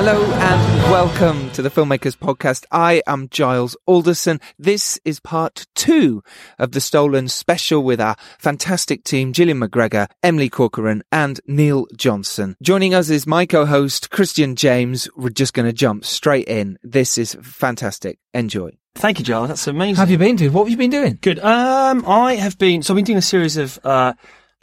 Hello and welcome to the Filmmakers Podcast. I am Giles Alderson. This is part two of the Stolen special with our fantastic team, Gillian MacGregor, Emily Corcoran and Niall Johnson. Joining us is my co-host, Christian James. We're just going to jump straight in. This is fantastic. Enjoy. Thank you, Giles. That's amazing. How have you been, dude? What have you been doing? Good. Um, I have been. So I've been doing a series of uh,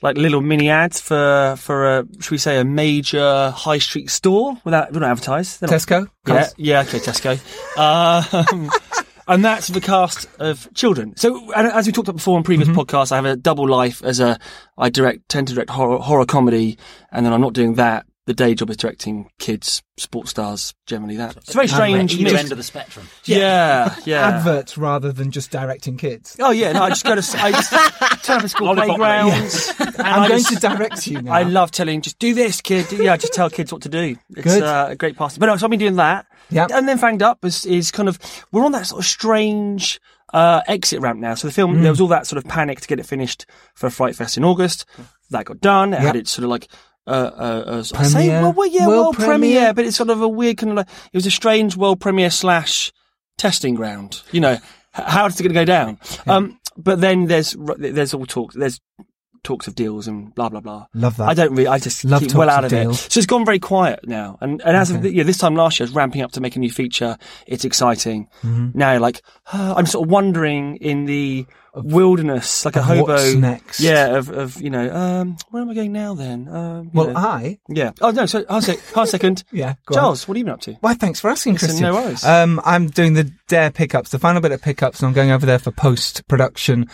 like little mini ads for for a should we say a major high street store without we don't advertise. They're not- Tesco? Yeah, yeah, okay, Tesco. Um, and that's the cast of children. So, and as we talked about before on previous podcasts, I have a double life as a I direct tend to direct horror, horror comedy, and then I'm not doing that. The day job is directing kids, sports stars, generally that. It's a very strange. Either end of the spectrum. Yeah, yeah. Adverts rather than just directing kids. Oh yeah, no, I just go to I just turn up at school Lollipop playgrounds. and I'm I going just- to direct you now. I love telling, just do this, kid. Yeah, just tell kids what to do. It's Good. Uh, a great pastime. But no, so I've been doing that. Yep. And then Fanged Up is, is kind of, we're on that sort of strange uh, exit ramp now. So the film, there was all that sort of panic to get it finished for Fright Fest in August. That got done. It had Yep. its sort of like, uh, uh, uh, I say, well, well, yeah, World world, premiere. premiere? but it's sort of a weird kind of like, it was a strange world premiere slash testing ground. You know, how is it going to go down? Um, but then there's, there's all talk, there's talks of deals and blah, blah, blah. Love that. I don't really. I just Love keep well out of of deals. it. So it's gone very quiet now. And and as of Okay. yeah, this time last year, I was ramping up to make a new feature. It's exciting. Mm-hmm. Now, like I'm sort of wandering in the wilderness, like a hobo. what's next? Yeah, of of you know, um, where am I going now? Then, um, Well, know. I. yeah. Oh no, so hold a hold a second. Yeah, go on. Charles, what have you been up to? Why, thanks for asking, Listen, Christian. no worries. Um, I'm doing the Dare pickups, the final bit of pickups, and I'm going over there for post production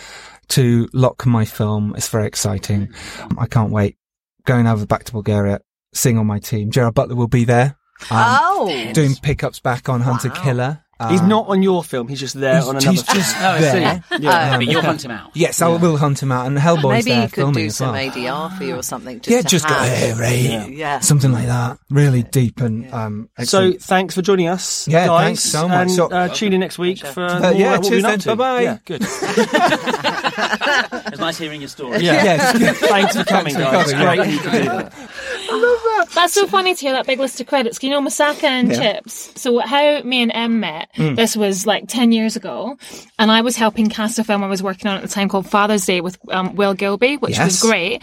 to lock my film. It's very exciting. I can't wait. Going over back to Bulgaria, seeing all my team. Gerard Butler will be there. Um, Oh, doing pickups back on Hunter Wow. Killer. He's Um, not on your film. He's just there he's- on another. he's film. just Oh, I there. see. Yeah. but you'll hunt him out. Yes, I will hunt him out, and Hellboy's maybe there you could do some well. ADR for you or something. Just yeah, to just go, have. hey, Ray, Yeah. Yeah. something like that. Really deep and um. So thanks for joining us, Yeah, guys. thanks so much. And, So- uh, tune in next week for Uh, more yeah, about what cheers we've been up then. to. Bye-bye. Yeah, good. It's nice hearing your story. Yeah. Yes. Thanks for coming, for guys. coming, Great that you could do that. That's so funny to hear that big list of credits. 'cause You know, Masaka and Chips. So how me and Em met, this was like 10 years ago. And I was helping cast a film I was working on at the time called Father's Day with um, Will Gilby, which was great.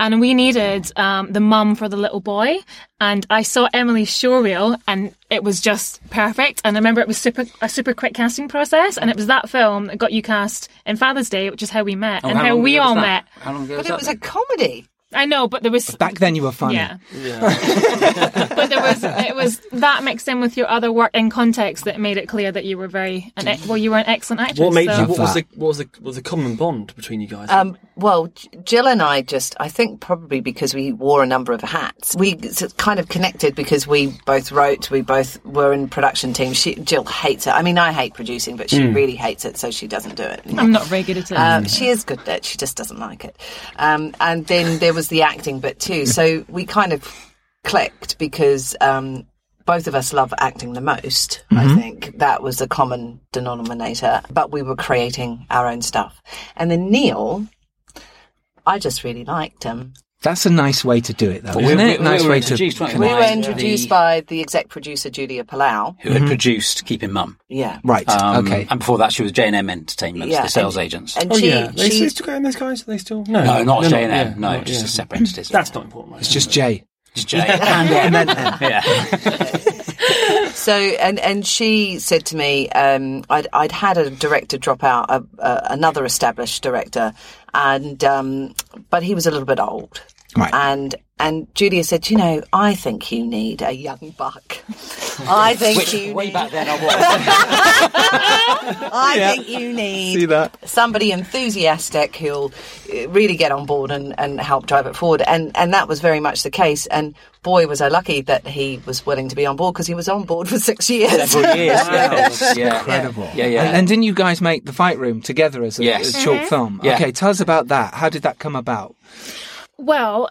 And we needed um, the mum for the little boy. And I saw Emily's showreel and it was just perfect. And I remember it was super a super quick casting process. And it was that film that got you cast in Father's Day, which is how we met Oh, and how, long we all that? met. How long ago But was it was a comedy. I know, but there was Back then you were funny. yeah. but there was it was that mixed in with your other work in context that made it clear that you were very an e- well you were an excellent actress. What made so- you? What was the what was the what was the common bond between you guys? Um, well, Jill and I just, I think probably because we wore a number of hats, we kind of connected because we both wrote, we both were in production teams. She, Jill hates it. I mean, I hate producing, but she really hates it, so she doesn't do it. I'm not very good at it. Um, she is good at it. She just doesn't like it. Um, and then there was the acting bit too. So we kind of clicked because um, both of us love acting the most. I think that was the common denominator. But we were creating our own stuff. And then Niall, I just really liked him. That's a nice way to do it, though, But isn't we- it? we- nice we were way to. introduced, we? We were introduced The- by the exec producer Julia Palau. Who had produced Keeping Mum. Yeah. Right. Um, okay. And before that, she was J&M Entertainment, Yeah, the sales and- agents. And oh she, yeah, they, she they still going those guys? Are they still no, no, not J&M. no, not- just yeah. a separate entities. That's not important. Right? It's just Jay. just J and M. yeah. So and and she said to me, um, I'd I'd had a director drop out, a, a, another established director, and um, but he was a little bit old, Right. and and Julia said, you know, I think you need a young buck. I think Which you way need, back then I was. I think you need See that? somebody enthusiastic who'll uh, really get on board and, and help drive it forward. And and that was very much the case. And boy, was I lucky that he was willing to be on board because he was on board for six years. Several years. Yeah. yeah. Incredible. Yeah, yeah. And, and didn't you guys make the fight room together as a, Yes. as a short film? Yeah. Okay, tell us about that. How did that come about? Well,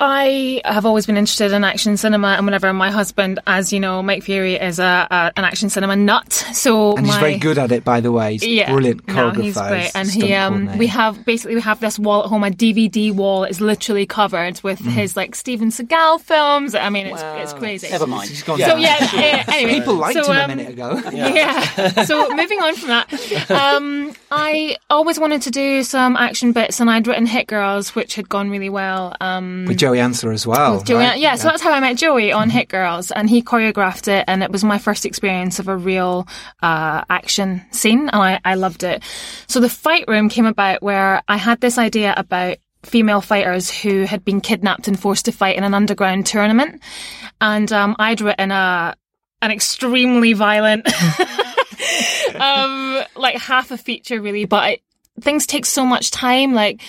I have always been interested in action cinema, and whenever my husband, as you know, Mike Fury is a, a an action cinema nut, so And my, he's very good at it, by the way. He's yeah, brilliant no, choreographer. he's great, and he um we have basically we have this wall at home, a DVD wall is literally covered with Mm. his like Steven Seagal films. I mean, it's it's crazy. Never mind. He's gone So down. yeah, eh, anyway, People liked so, him a um, minute ago. yeah. so moving on from that, um, I always wanted to do some action bits, and I'd written Hit Girls, which had gone really well. Um, With Joey Ansah as well. Joey, right? yeah, so that's how I met Joey on Hit Girls, and he choreographed it, and it was my first experience of a real uh, action scene, and I, I loved it. So the fight room came about where I had this idea about female fighters who had been kidnapped and forced to fight in an underground tournament, and um, I'd written a an extremely violent, um, like half a feature really, but it, things take so much time, like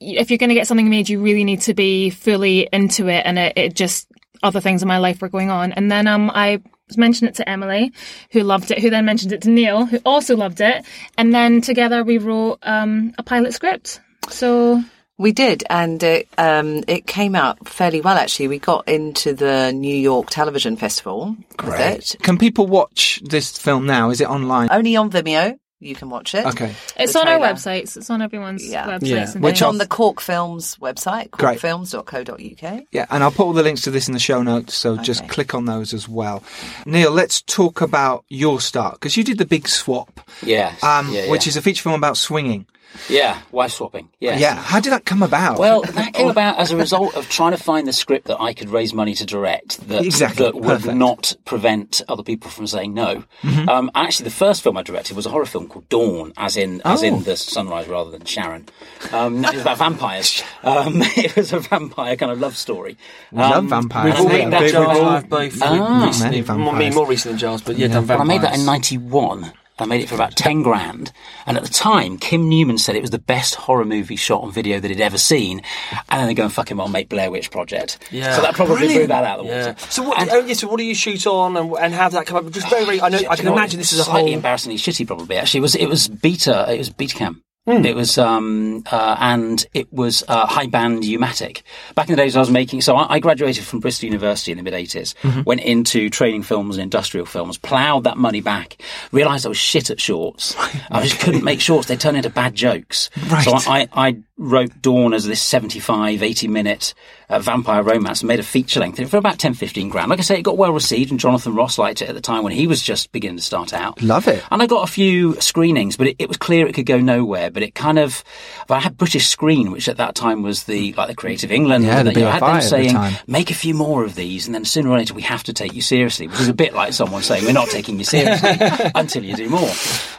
if you're going to get something made, you really need to be fully into it, and it, it just other things in my life were going on. And then um, I mentioned it to Emily, who loved it, who then mentioned it to Niall, who also loved it, and then together we wrote um, a pilot script. So We did, and it um, it came out fairly well. Actually, we got into the New York Television Festival. with it. Can people watch this film now? Is it online? Only on Vimeo. You can watch it. Okay. it's The on our trailer. websites. It's on everyone's Yeah. websites. Yeah. and Which It's on the Cork Films website, Great. corkfilms.co.uk. Yeah, and I'll put all the links to this in the show notes, so just click on those as well. Niall, let's talk about your start because you did the big swap, Yeah. um, yeah, which is a feature film about swinging. Yeah, wife swapping. Yes. Yeah, how did that come about? Well, that came about as a result of trying to find the script that I could raise money to direct that, Exactly, that would perfect. not prevent other people from saying no. Um, actually, the first film I directed was a horror film called Dawn, as in as Oh. in the sunrise rather than Sharon. Um, it was about vampires. Um, it was a vampire kind of love story. we love Um, vampires. We've all made that Giles we've and all- I've both Ah. recently. Many More, me vampires. more recently than Giles, but yeah, done But I made that in '91. I made it for about ten grand, and at the time, Kim Newman said it was the best horror movie shot on video that he'd ever seen. And then they go and fuck him on make Blair Witch Project. Yeah. So that probably blew that out of the Yeah. water. So what? And- oh, yeah, so what do you shoot on, and, and how did that come up? Just very, very. I know. I can You know, imagine this is a slightly whole. embarrassingly shitty. Probably actually it was it was beta. It was beta Betacam. Hmm. It was um uh, and it was uh, high band U-matic. Back in the days, I was making. So I, I graduated from Bristol University in the mid 80s. Mm-hmm. Went into training films and industrial films. Ploughed that money back. Realised I was shit at shorts. I just couldn't make shorts. They turned into bad jokes. Right. So I, I wrote Dawn as this 75, 80 minute uh, vampire romance and made a feature length It for about 10, 15 grand. Like I say, it got well received and Jonathan Ross liked it at the time when he was just beginning to start out. Love it. And I got a few screenings, but it, it was clear it could go nowhere. But it kind of, I had British Screen, which at that time was the like the Creative England. Yeah, the you know, I had them at the saying, make a few more of these, and then sooner or later we have to take you seriously, which is a bit like someone saying we're not taking you seriously until you do more.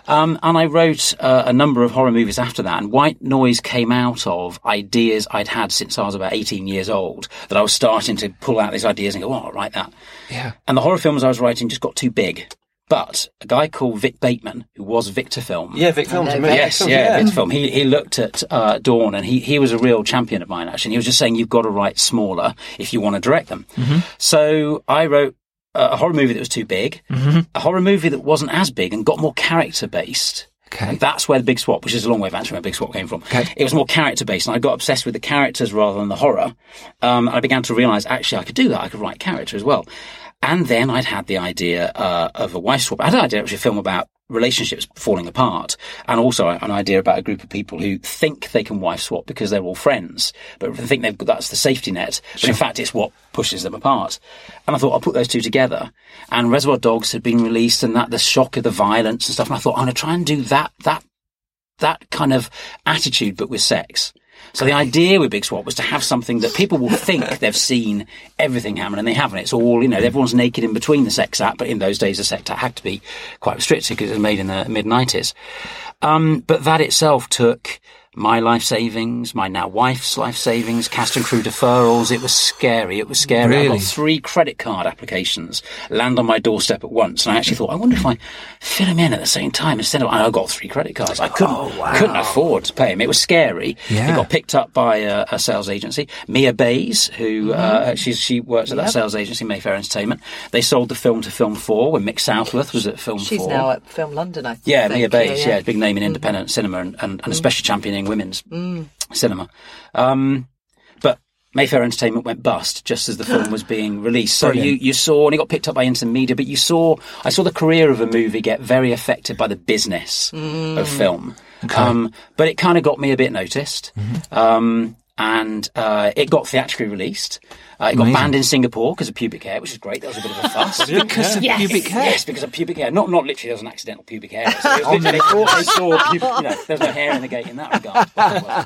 Um, and I wrote uh, a number of horror movies after that, and White Noise came out of ideas I'd had since I was about 18 years old that I was starting to pull out these ideas and go, oh, I'll write that. Yeah. And the horror films I was writing just got too big. But a guy called Vic Bateman, who was Victor Film, Yeah, Vic Films. know, I Yes, Vic yeah, Films, Victor Film. He he looked at uh, Dawn, and he he was a real champion of mine. Actually, he was just saying you've got to write smaller if you want to direct them. So I wrote a horror movie that was too big, a horror movie that wasn't as big and got more character based. Okay. And that's where the big swap, which is a long way of answering where big swap came from. Okay. It was more character based, and I got obsessed with the characters rather than the horror. Um, and I began to realise actually I could do that. I could write character as well. And then I'd had the idea uh, of a wife swap. I had an idea of a film about relationships falling apart, and also an idea about a group of people who think they can wife swap because they're all friends, but they think they've got, that's the safety net. But in fact, it's what pushes them apart. And I thought I'll put those two together. And Reservoir Dogs had been released, and that the shock of the violence and stuff. And I thought I'm going to try and do that that that kind of attitude, but with sex. So the idea with Big Swap was to have something that people will think they've seen everything happen, and they haven't. It's all, you know, everyone's naked in between the sex act, but in those days the sex act had to be quite restricted because it was made in the mid 90s. Um, but that itself took my life savings, my now wife's life savings, cast and crew deferrals. It was scary. It was scary. I got three credit card applications land on my doorstep at once, and I actually thought, I wonder if I fill them in at the same time instead of. I got three credit cards. I couldn't, oh, couldn't afford to pay them. It was scary. Yeah. It got picked up by a, a sales agency, Mia Bays, who uh, mm-hmm. she's, she works at that sales agency, Mayfair Entertainment. They sold the film to Film Four when Mick Southworth was at Film She's Four. now at Film London, I think. Yeah, Mia Bays. yeah, yeah. big name in mm. independent cinema and, and, and mm. especially championing women's cinema. Um, but Mayfair Entertainment went bust just as the film was being released. So you, you saw, and it got picked up by instant media, but you saw, I saw the career of a movie get very affected by the business of film. Um, but it kind of got me a bit noticed. Um, and uh, it got theatrically released. Uh, it got banned in Singapore because of pubic hair, which is great. That was a bit of a fuss. Because of Yes. pubic hair. Yes, because of pubic hair. Not not literally. There was an accidental pubic hair. So it was literally, they thought they saw pubic. You know, there was no hair in the gate in that regard. but it was.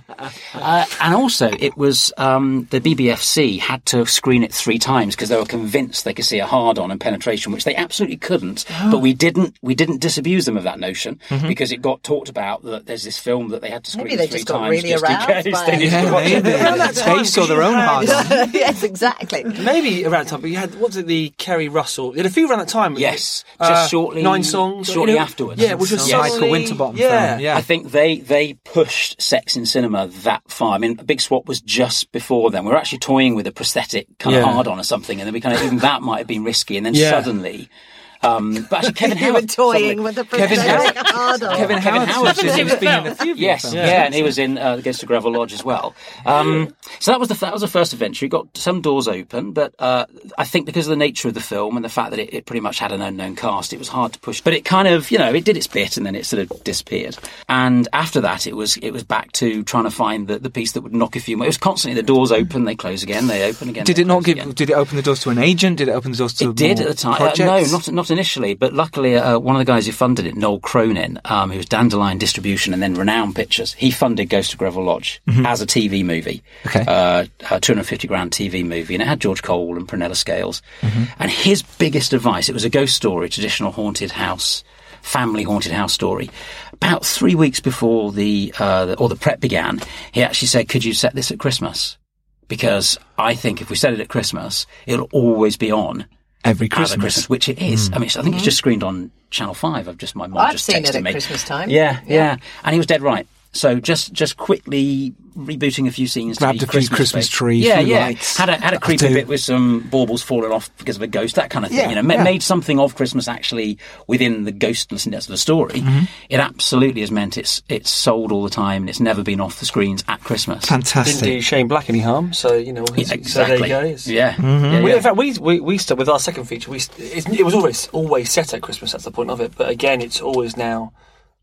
Uh, and also, it was um, the BBFC had to screen it three times because they were convinced they could see a hard on and penetration, which they absolutely couldn't. But we didn't. We didn't disabuse them of that notion because it got talked about that there's this film that they had to screen Maybe they three just got times really just aroused in case by they it. didn't Yeah, watch it. maybe. Around They saw their own had- hard on. yes, exactly. Maybe around that time, but you had what's it, the Kerry Russell? You had a few around that time. Yes, Uh, just shortly- nine songs, shortly you know, afterwards. Yeah, which was Yes. Michael suddenly- Winterbottom Yeah, film, yeah. I think they they pushed sex in cinema that far. I mean, Big Swap was just before then. We were actually toying with a prosthetic kind of hard on or something, and then we kind of even that might have been risky. And then Yeah. suddenly, um, but actually, Kevin you were Howarth toying with the Kevin prosthetic Howarth- hard on. Kevin Kevin Howarth Howarth says did he's it been in well. a few of Yes, films. yeah. and he was in uh, Ghost of Greville Lodge as well. Um, so that was the that was the first adventure. He got some doors open, but uh, I think because of the nature of the film and the fact that it, it pretty much had an unknown cast, it was hard to push. But it kind of, you know, it did its bit and then it sort of disappeared. And after that, it was it was back to trying to find the, the piece that would knock a few more. It was constantly the doors open, they close again, they open again. Did it not give? again. Did it open the doors to an agent? Did it open the doors to It did more at the time. Uh, no, not not initially, but luckily, uh, one of the guys who funded it, Noel Cronin, um, who was Dandelion Distribution and then Renown Pictures, he funded Ghost of Greville Lodge as a TV movie, Mm-hmm. Okay. uh, a 250 grand TV movie, and it had George Cole and Prunella Scales. Mm-hmm. And his biggest advice, it was a ghost story, traditional haunted house, family haunted house story. About three weeks before the, uh, the or the prep began, he actually said, "Could you set this at Christmas?" Because I think if we set it at Christmas, it'll always be on every Christmas. Christmas, which it is. Mm. I mean, I think it's just mm-hmm. screened on Channel Five. I've just my mom I've just seen it at me. Christmas time. Yeah, yeah, and he was dead right. So just just quickly rebooting a few scenes. Grabbed to a be few Christmas Christmas based. tree, Yeah, yeah. lights. Had a had a I creepy do. bit with some baubles falling off because of a ghost, that kind of thing. Yeah, you know, ma- yeah. made something of Christmas actually within the ghostlessness of the story. Mm-hmm. It absolutely has meant it's it's sold all the time and it's never been off the screens at Christmas. Fantastic. Didn't do Shane Black any harm, so you know. Yeah, So exactly. there you go. Yeah. Mm-hmm. yeah, We, in fact, we we we st- with our second feature. We st- it's, it was always always set at Christmas. That's the point of it. But again, it's always now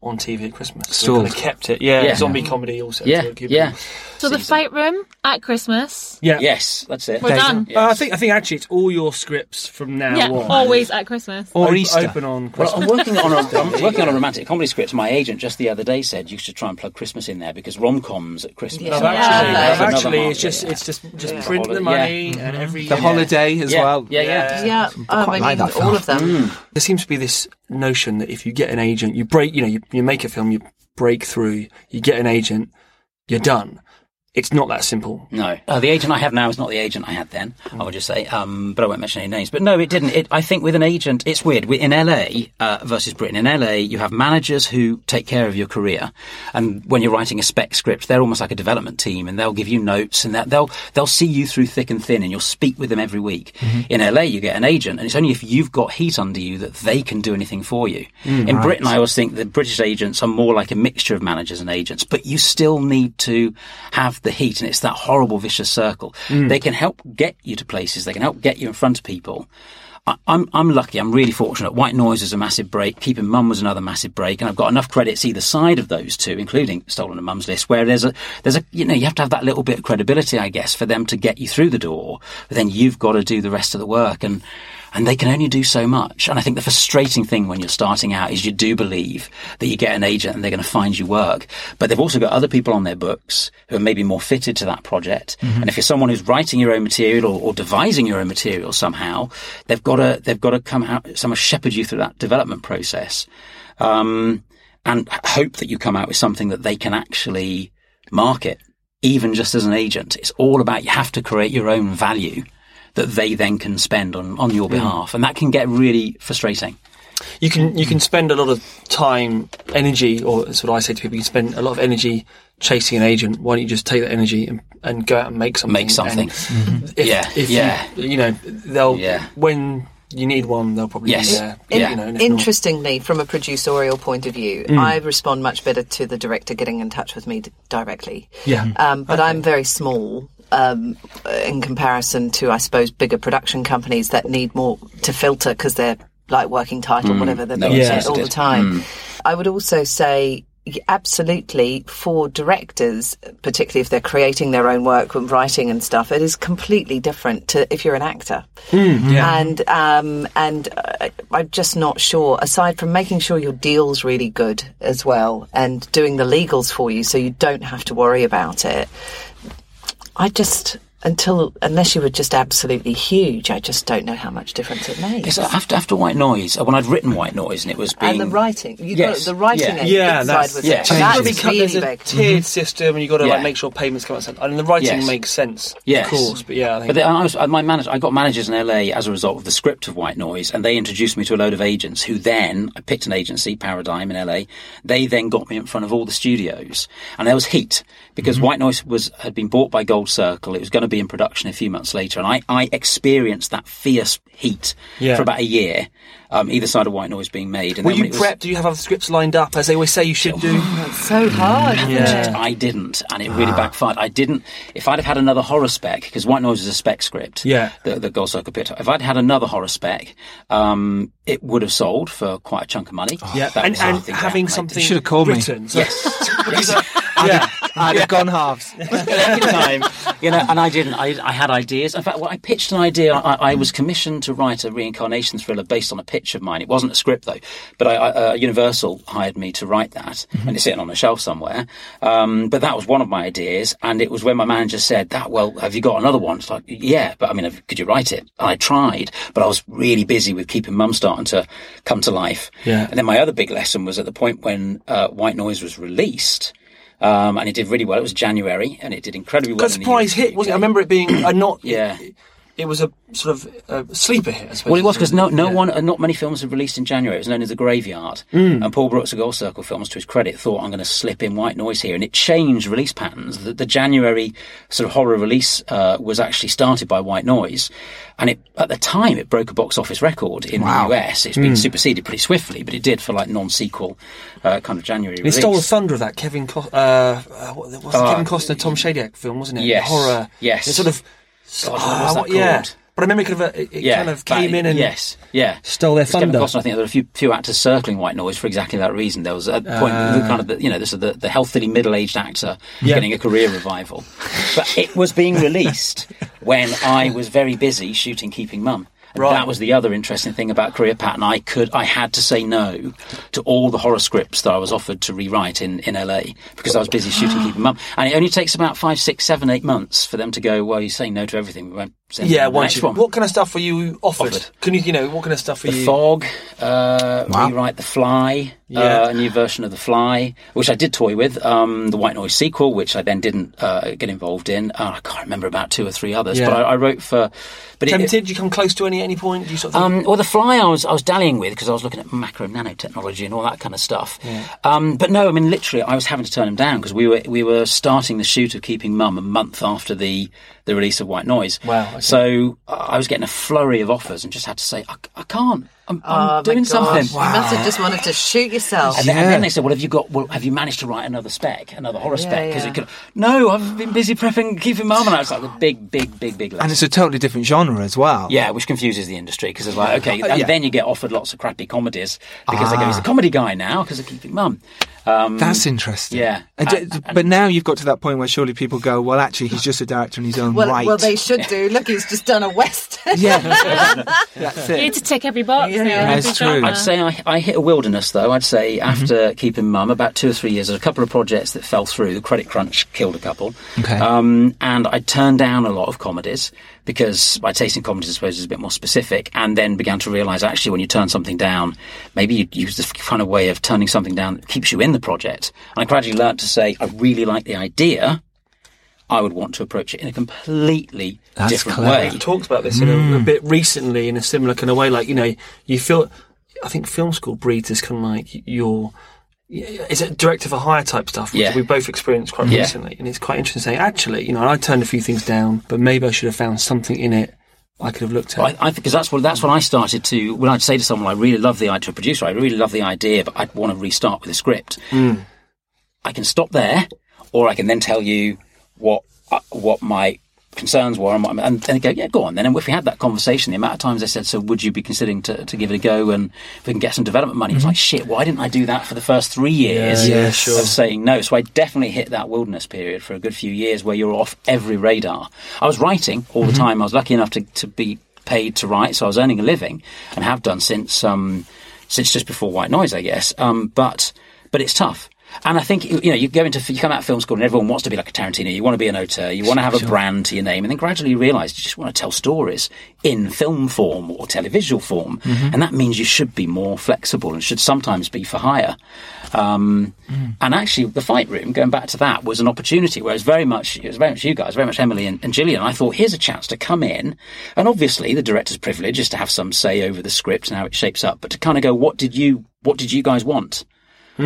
on TV at Christmas. So we kind of kept it. Yeah, Yeah. zombie comedy also. Yeah, to yeah. So the fight room at Christmas. yeah. Yes, that's it. We're There done. go. Uh, I think I think actually it's all your scripts from now Yeah, on. always at Christmas. Or Op- Easter. open on Well, I'm working on a I'm working on a romantic comedy script. My agent just the other day said you should try and plug Christmas in there because rom coms at Christmas. Yeah. I've Yeah. actually, Yeah. I've actually, half, it's just yeah. it's just just Yeah. print the Holiday, money yeah. and every The yeah. holiday as yeah, well. Yeah, yeah. Yeah, quite I like mean, that all of them. There seems to be this notion that if you get an agent, you break, you know, you, you make a film, you break through, you get an agent, you're done. It's not that simple. No, uh, the agent I have now is not the agent I had then. I would just say, um, but I won't mention any names. But no, it didn't. It, I think with an agent, it's weird. In LA uh, versus Britain, in LA, you have managers who take care of your career, and when you're writing a spec script, they're almost like a development team, and they'll give you notes, and that they'll they'll see you through thick and thin, and you'll speak with them every week. In LA, you get an agent, and it's only if you've got heat under you that they can do anything for you. in Britain, I always think the British agents are more like a mixture of managers and agents, but you still need to have the heat, and it's that horrible vicious circle. Mm. They can help get you to places. They can help get you in front of people. I, I'm I'm lucky. I'm really fortunate. White Noise was a massive break. Keeping Mum was another massive break, and I've got enough credits either side of those two, including Stolen and Mum's List, where there's a there's a you know you have to have that little bit of credibility, I guess, for them to get you through the door. But then you've got to do the rest of the work, and and they can only do so much. And I think the frustrating thing when you're starting out is you do believe that you get an agent and they're going to find you work, but they've also got other people on their books who are maybe more fitted to that project. And if you're someone who's writing your own material or, or devising your own material somehow, they've got to they've got to come out, someone shepherd you through that development process, um, and hope that you come out with something that they can actually market, even just as an agent. It's all about you have to create your own value that they then can spend on, on your hmm. behalf. And that can get really frustrating. You can you can spend a lot of time, energy, or that's what I say to people. You can spend a lot of energy chasing an agent. Why don't you just take that energy and, and go out and make something? Make something. And mm-hmm. If, Yeah, if yeah. You, you know, they'll Yeah. when you need one, they'll probably Yes. be there. Yeah. You know, and if not- Interestingly, from a producerial point of view, hmm. I respond much better to the director getting in touch with me d- directly. Yeah. Um, but I'm very small um, in comparison to, I suppose, bigger production companies that need more to filter because they're like working title, whatever they're no being one all the time. I would also say. Absolutely, for directors, particularly if they're creating their own work and writing and stuff, it is completely different to if you're an actor. And um, and uh, I'm just not sure. Aside from making sure your deal's really good as well, and doing the legals for you, so you don't have to worry about it. I just until unless you were just absolutely huge, I just don't know how much difference it makes. Yes, after after White Noise, uh, when I'd written White Noise and it was being and the writing, you Yes, got the writing yeah. Yeah, that's- with yeah, it. changes. And There's That's a- there's really a tiered system, and you've got to like make sure payments come out. And the writing Yes. makes sense, Yes. of course. But yeah, I think But then I was, uh, my manager, I got managers in LA as a result of the script of White Noise, and they introduced me to a load of agents who then, I picked an agency, Paradigm in LA. They then got me in front of all the studios, and there was heat because Mm-hmm. White Noise was had been bought by Gold Circle. It was going to be in production a few months later, and I, I experienced that fierce heat Yeah. for about a year, um, either side of White Noise being made. And were then you when it was- prepped? Do you have other scripts lined up, as they always say you should do? It's so hard. Yeah. I didn't, and it really backfired. I didn't. If I'd have had another horror spec, because White Noise is a spec script, Yeah. the, the Gold Circle picked up. If I'd had another horror spec, um, it would have sold for quite a chunk of money. Yeah, and, and having that- something should have called me. written. So, Yes. yeah, I'd have gone halves. Every time, you know, and I didn't. I, I had ideas. In fact, when I pitched an idea, I, I was commissioned to write a reincarnation thriller based on a pitch of mine. It wasn't a script though, but I, I, uh, Universal hired me to write that, and it's sitting on a shelf somewhere. Um, but that was one of my ideas, and it was when my manager said that. Well, have you got another one? It's like, yeah, but I mean, have- could you write it? And I tried, but I was really busy with keeping Mum starting to come to life. Yeah. And then my other big lesson was at the point when uh, White Noise was released. Um, and it did really well. It was January, and it did incredibly well. Because in the surprise hit, wasn't it? I remember it being a not. Yeah. It was a sort of a sleeper hit, I suppose. Well, it was because no, no Yeah. one, uh, not many films had released in January. It was known as the Graveyard, Mm. and Paul Brooks of Gold Circle Films, to his credit, thought I'm going to slip in White Noise here, and it changed release patterns. The, the January sort of horror release uh, was actually started by White Noise, and it at the time it broke a box office record in the US. It's Mm. been superseded pretty swiftly, but it did for like non-sequel uh, kind of January It release. stole the thunder of that Kevin, Co- uh, uh, what was the Oh, Kevin Costner, Tom Shadyac film, wasn't it? Yes, horror. yes. It sort of. God, what was that yeah. But I remember it kind of, uh, it, it yeah, kind of came in and yes, yeah, stole their It's Kevin thunder. Costner, I think there were a few few actors circling White Noise for exactly that reason. There was a point, the kind of the, you know, this is the, the healthily middle aged actor Yeah. getting a career revival, but it was being released when I was very busy shooting Keeping Mum. Right. That was the other interesting thing about career pattern. I could, I had to say no to all the horror scripts that I was offered to rewrite in, in LA because I was busy shooting Keeping Mum. And it only takes about five, six, seven, eight months for them to go, well, you're saying no to everything. We won't send yeah, once next you, one. what kind of stuff were you offered? Offered. Can you, you know, what kind of stuff were The you? Fog, uh, rewrite The Fly, Yeah. uh, a new version of The Fly, which I did toy with. Um, the White Noise sequel, which I then didn't uh, get involved in. Uh, I can't remember about two or three others, Yeah. but I, I wrote for. But it- Tempted? Did you come close to any at any point? Do you sort of? um, well, the fly I was I was dallying with because I was looking at macro nanotechnology and all that kind of stuff. Um, but no, I mean literally, I was having to turn him down because we were we were starting the shoot of Keeping Mum a month after the the release of White Noise. Wow, okay. So I was getting a flurry of offers and just had to say I, I can't. I'm, I'm Oh, doing gosh. something. You must have just wanted to shoot yourself. And then, and then they said, "Well, have you got? Well, have you managed to write another spec, another horror Yeah, spec? Because yeah. it could." No, I've been busy prepping Keeping Mum, and I was like the big, big, big, big. List. And it's a totally different genre as well. Yeah, which confuses the industry because it's like, okay, and yeah. then you get offered lots of crappy comedies because they go, ah. he's a comedy guy now because of Keeping Mum. Um, That's interesting. Yeah. And And- but now you've got to that point where surely people go, well, actually, he's just a director in his own Well, right. well, they should do. Look, he's just done a western. yeah. That's You need to tick every box. Yeah, yeah. That's true. I'd say I, I hit a wilderness though. I'd say after Keeping Mum, about two or three years, there's a couple of projects that fell through. The credit crunch killed a couple. Okay. Um, and I turned down a lot of comedies because my taste in comedies, I suppose, is a bit more specific. And then began to realise actually, when you turn something down, maybe you use this kind of way of turning something down that keeps you in the project. And I gradually learnt to say, I really like the idea. I would want to approach it in a completely That's different clever. way. We've talked about this in a, a mm. bit recently in a similar kind of way. Like, you know, you feel, I think film school breeds this kind of like your, is it director for hire type stuff? Which Yeah. we both experienced quite Yeah. recently. And it's quite interesting saying, actually, you know, I turned a few things down, but maybe I should have found something in it I could have looked at. I, I because that's what that's when I started to when I'd say to someone I really love the idea to a producer I really love the idea but I'd want to restart with a script. I can stop there, or I can then tell you what uh, what my concerns were, and, and they go, yeah, go on then. And if we had that conversation, the amount of times they said, so would you be considering to, to give it a go and if we can get some development money? It's like, shit, why didn't I do that for the first three years Yeah, yeah, of saying no? So I definitely hit that wilderness period for a good few years where you're off every radar. I was writing all the time. I was lucky enough to, to be paid to write, so I was earning a living and have done since um, since just before White Noise, I guess. Um, but but it's tough. And I think you know you go into you come out of film school and everyone wants to be like a Tarantino. You want to be an auteur. You want to have a brand to your name, and then gradually you realise you just want to tell stories in film form or televisual form, and that means you should be more flexible and should sometimes be for hire. Um, And actually, the fight room, going back to that, was an opportunity where it was very much it was very much you guys, very much Emily and, and Gillian. I thought here's a chance to come in, and obviously the director's privilege is to have some say over the script and how it shapes up, but to kind of go, what did you what did you guys want?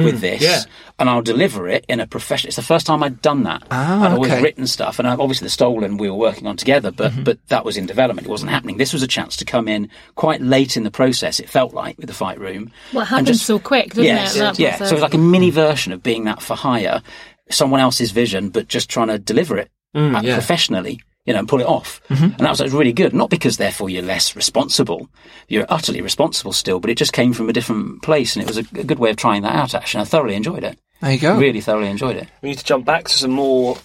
With this, yeah. and I'll deliver it in a professional. It's the first time I'd done that. Ah, I'd always okay. written stuff, and I've obviously the stolen we were working on together, but Mm-hmm. but that was in development. It wasn't happening. This was a chance to come in quite late in the process. It felt like with the fight room. Well, it happened just- so quick, didn't yes, it? That yeah. was So a- it was like a mini version of being that for hire, someone else's vision, but just trying to deliver it uh, yeah. professionally. You know, and pull it off. Mm-hmm. And that was, that was really good. Not because therefore you're less responsible. You're utterly responsible still, but it just came from a different place and it was a, a good way of trying that out actually. I thoroughly enjoyed it. There you go. Really thoroughly enjoyed it. We need to jump back to some more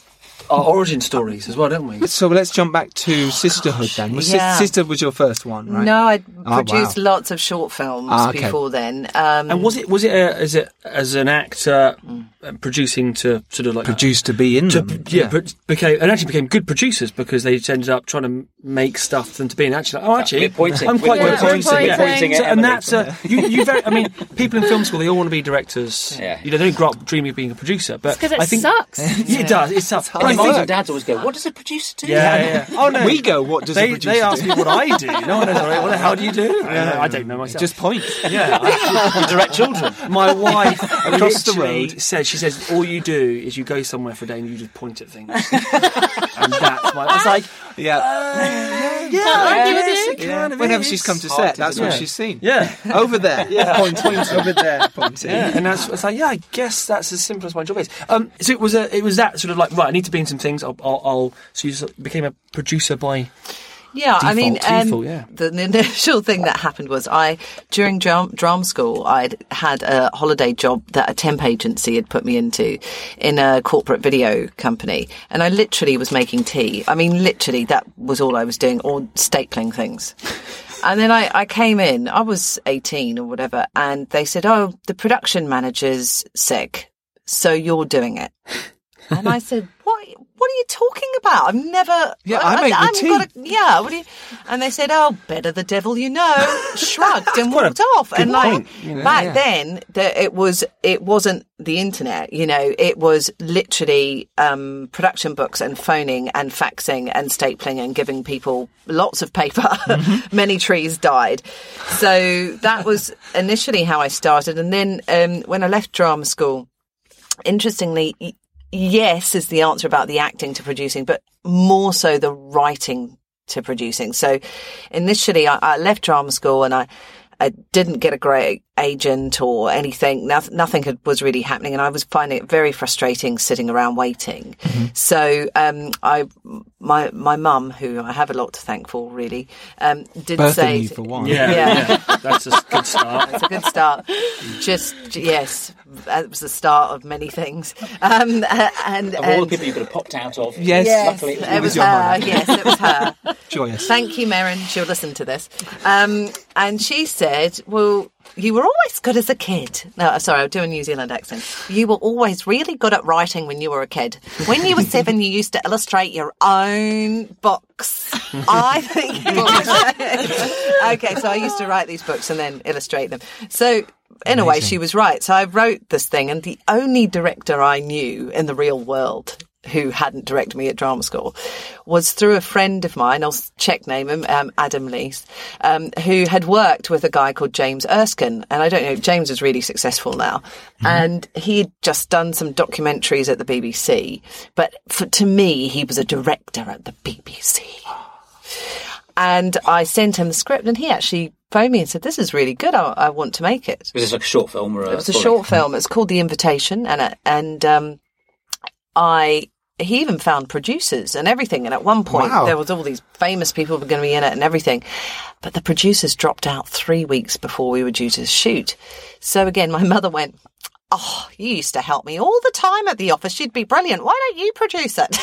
our origin stories as well, don't we? So let's jump back to Sisterhood then. Was Yeah. Sisterhood was your first one, right? No, I'd Oh, produced wow. lots of short films Ah, okay. before then. Um, And was it was it a, as it as an actor uh, producing to sort of like Produced to be in to, them. yeah, but became and actually became good producers because they ended up trying to make stuff than to be and actually like, oh actually We're pointing- I'm quite we're good at pointing- producing we're pointing So- and that's uh, you, you very I mean people in film school they all want to be directors Yeah. you know they don't grow up dreaming of being a producer but because it I think sucks. yeah, it does it's tough My But I mums and dads always go, what does a producer do? yeah, yeah, yeah. oh no we go, what does they, a producer do? they ask do? me what I do. No one knows what, what the hell do you do? I don't know myself. Just point. yeah, I, direct children. My wife Across the road. says she says all you do is you go somewhere for a day and you just point at things, and that's my. It's like Yeah. Can't argue with you. Yeah. Whenever she's come to set, that's what she's seen. yeah. Over there. Pointing. Over there. Pointing. Yeah, and that's it's like yeah, I guess that's as simple as my job is. Um, so it was a, it was that sort of like right. I need to be in some things. I'll, I'll, I'll so you became a producer by Yeah, I mean, um, default, yeah. the, the initial thing that happened was I, during drum, drama school, I'd had a holiday job that a temp agency had put me into in a corporate video company. And I literally was making tea. I mean, literally, that was all I was doing, or stapling things. And then I, I came in, I was 18 or whatever, and they said, Oh, the production manager's sick, so you're doing it. And I said, "What? Are you talking about? I've never. Yeah, I make the haven't tea." got a- yeah, what do you? And they said, "Oh, better the devil you know." Shrugged and walked off. And like you know, back yeah. then, the, it was it wasn't the internet. You know, it was literally um, production books and phoning and faxing and stapling and giving people lots of paper. Mm-hmm. Many trees died. So that was initially how I started. And then um, when I left drama school interestingly, yes is the answer about the acting to producing, but more so the writing to producing. So initially I, I left drama school and I, I didn't get a great agent or anything. Nothing, nothing had, was really happening, and I was finding it very frustrating sitting around waiting. So, um, I, my my mum, who I have a lot to thank for, really, um, did Birthing say, you for one. yeah, Yeah. yeah. that's a good start. it's a good start. Just yes, it was the start of many things. Um, and Of all the people you could have popped out of. Yes. yes, Luckily, it was it was your her. mother. Yes, it was her. Joyous. Thank you, Merrin. She'll listen to this. Um, and she said, "Well, you were always good as a kid." No, sorry, I'll do a New Zealand accent. You were always really good at writing when you were a kid. When you were seven, you used to illustrate your own books. I think. okay, so I used to write these books and then illustrate them. So. In a way, she was right. So I wrote this thing, and the only director I knew in the real world who hadn't directed me at drama school was through a friend of mine, I'll check name him, um, Adam Lees, um, who had worked with a guy called James Erskine. And I don't know, James is really successful now. And he had just done some documentaries at the BBC. But for, to me, he was a director at the BBC. And I sent him the script and he actually phoned me and said, this is really good. I, I want to make it. Was this like a short film or a It was a short film. It's called The Invitation, and it, and um, I he even found producers and everything. And at one point, Wow. there was all these famous people were going to be in it and everything. But the producers dropped out three weeks before we were due to shoot. So again, my mother went, Oh, you used to help me all the time at the office. You'd be brilliant. Why don't you produce it?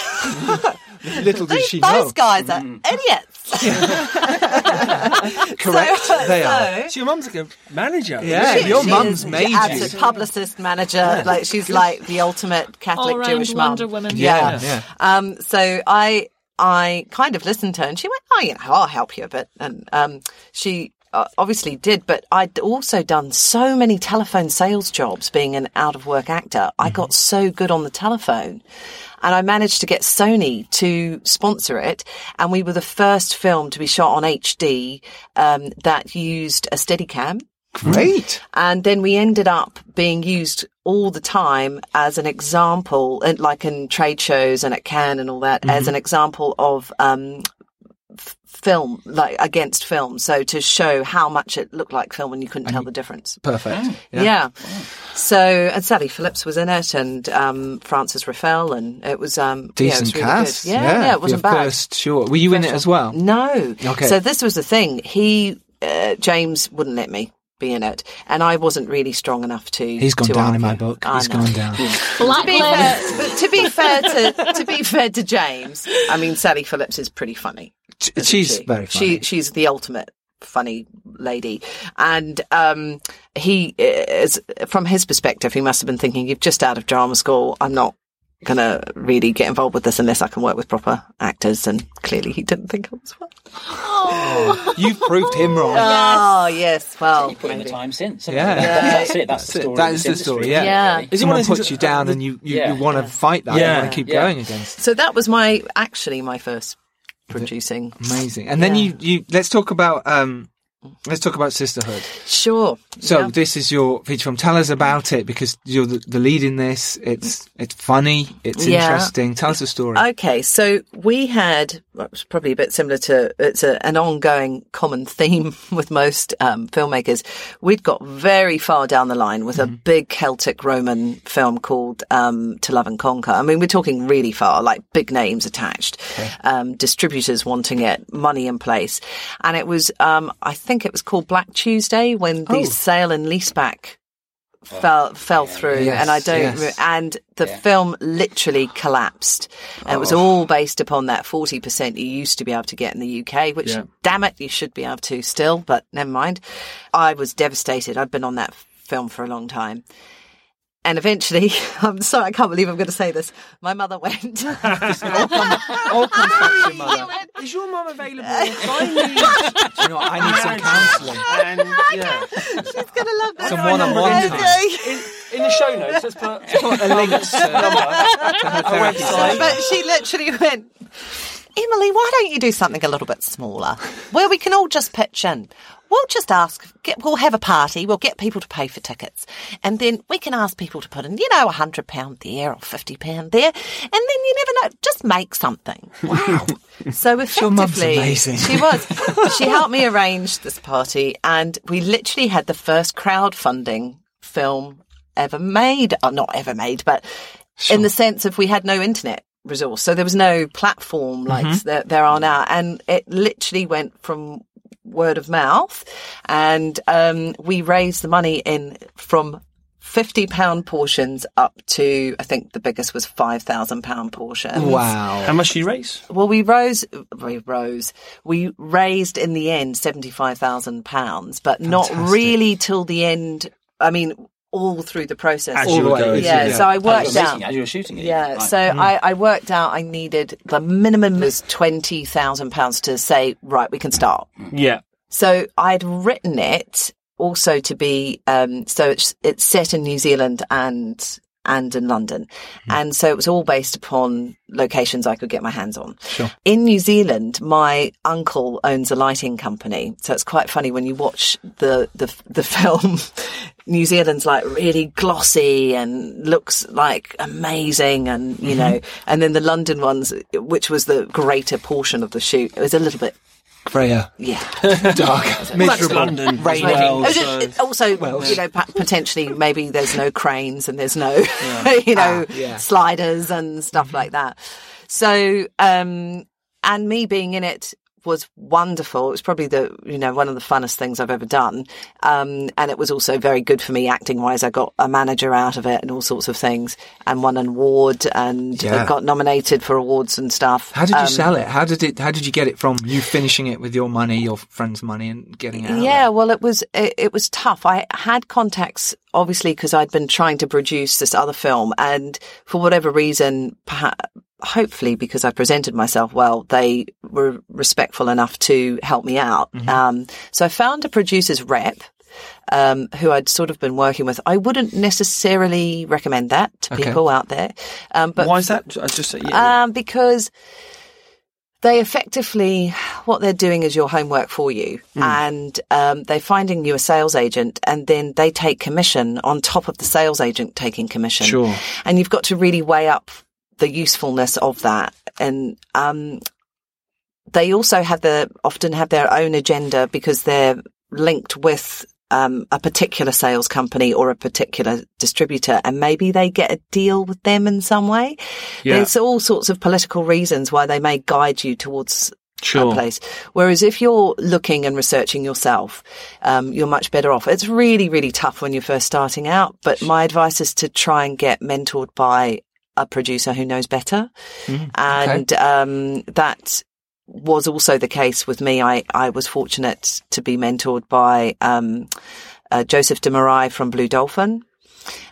Little did These- she know. Those guys are idiots. Correct, So- they are. so- So your mum's like a manager. Yeah, She- your she mum's is made absolute you. publicist manager. Like she's like the ultimate Catholic All-round Jewish mum. Wonder Woman. Yeah, yeah. Um, so I I kind of listened to her, and she went, "Oh, you know, I'll help you a bit." And um, she uh, obviously did, but I'd also done so many telephone sales jobs. Being an out of work actor, I got so good on the telephone. And I managed to get Sony to sponsor it, and we were the first film to be shot on HD um, that used a Steadicam. Great. And then we ended up being used all the time as an example, and like in trade shows and at Cannes and all that, as an example of um, film, like against film. So to show how much it looked like film and you couldn't tell the difference. Perfect. Yeah. So, and Sally Phillips was in it and um, Francis Raphael, and it was. Um, yeah, it was Decent really cast. Good. Yeah, yeah, it wasn't Your bad. First, sure. Were you in it as well? No. Okay. So this was the thing. He, uh, James, wouldn't let me be in it, and I wasn't really strong enough to. He's gone to down in my book. I He's know. gone down. To be Blacklist. fair, to be fair to to be fair to James, I mean Sally Phillips is pretty funny. Isn't She's she? very funny. She she's the ultimate funny lady, and um, he is from his perspective, he must have been thinking, "You're just out of drama school. I'm not." Gonna really get involved with this unless I can work with proper actors, and clearly he didn't think I was one. You've proved him wrong. Oh yes, well, You put in the time since. Yeah. That- that's it. That's, That's the story. That of is the story, yeah. Yeah. really. Is it one Someone of puts things you that- down and you, you, Yeah. you want to fight that. Yeah. You want to keep Yeah. going against. So that was my actually my first producing. Amazing. And then you, you let's talk about um let's talk about sisterhood. Sure. So Yeah. this is your feature film. Tell us about it because you're the, the lead in this. It's it's funny. It's Yeah. interesting. Tell us the story. Okay, so we had well, it was probably a bit similar to it's a, an ongoing common theme with most um, filmmakers. We'd got very far down the line with a big Celtic Roman film called um, To Love and Conquer. I mean, we're talking really far, like big names attached, um, distributors wanting it, money in place, and it was um, I think it was called Black Tuesday when the sale and leaseback Oh, fell fell through, Yes, and I don't. yes. and the film literally collapsed. And It was oh. all based upon that forty percent you used to be able to get in the UK, which, Yeah. damn it, you should be able to still. But never mind. I was devastated. I'd been on that film for a long time. And eventually, I'm sorry, I can't believe I'm going to say this. My mother went. All comes back to your mother. Is your mum available? I Do you know? I need some counselling. And yeah, She's going to love this. Some one-on-one time. in, in the show notes, let's put Put a link to, to her website. But she literally went, Emily, why don't you do something a little bit smaller where we can all just pitch in? We'll just ask, get, we'll have a party, we'll get people to pay for tickets, and then we can ask people to put in, you know, a hundred pound there or fifty pound there, and then you never know, just make something. Wow. so effectively, amazing. she was. She helped me arrange this party, and we literally had the first crowdfunding film ever made, or not ever made, but in the sense of we had no internet resource. So there was no platform like Mm-hmm. there, there are now. And it literally went from word of mouth. And um, we raised the money in from £50 portions up to, I think the biggest was £5,000 portions. Wow. How much did you raise? Well, we rose, we rose, we raised in the end £75,000, but not really till the end. I mean, all through the process. As All the way, going. yeah, yeah. so I worked were out. making it, as you were shooting it. Yeah, Right. so I, I worked out I needed the minimum was twenty thousand pounds to say right we can start. Yeah. So I'd written it also to be um, so it's it's set in New Zealand and and in London, hmm. and so it was all based upon locations I could get my hands on. Sure. In New Zealand, my uncle owns a lighting company, so it's quite funny when you watch the the the film. New Zealand's like really glossy and looks like amazing, and you mm-hmm. know, and then the London ones, which was the greater portion of the shoot, it was a little bit Freya. Yeah. Dark. Miserable. London as Rainy. well, just- so- it- also, you know, potentially maybe there's no cranes and there's no, you know, Ah, yeah. sliders and stuff like that. So, um, and me being in it was wonderful. It was probably the, you know, one of the funnest things I've ever done. Um, and it was also very good for me acting wise. I got a manager out of it and all sorts of things and won an award and Yeah. got nominated for awards and stuff. How did you Um, sell it? How did it? How did you get it from you finishing it with your money, your friend's money, and getting it out? Yeah, well, it was it, it was tough. I had contacts, obviously, because I'd been trying to produce this other film, and for whatever reason, perhaps, hopefully because I presented myself well, they were respectful enough to help me out. Um, so I found a producer's rep. Um, who I'd sort of been working with. I wouldn't necessarily recommend that to Okay. people out there. Um, but Why is that? I just yeah. um, because they effectively, what they're doing is your homework for you. And um, they're finding you a sales agent and then they take commission on top of the sales agent taking commission. Sure. And you've got to really weigh up the usefulness of that. And um, they also have the often have their own agenda because they're linked with um, a particular sales company or a particular distributor, and maybe they get a deal with them in some way. Yeah. There's all sorts of political reasons why they may guide you towards Sure. a place. Whereas if you're looking and researching yourself, um, you're much better off. It's really, really tough when you're first starting out, but my advice is to try and get mentored by a producer who knows better. And um, that was also the case with me. I, I was fortunate to be mentored by um, uh, Joseph D'Morais from Blue Dolphin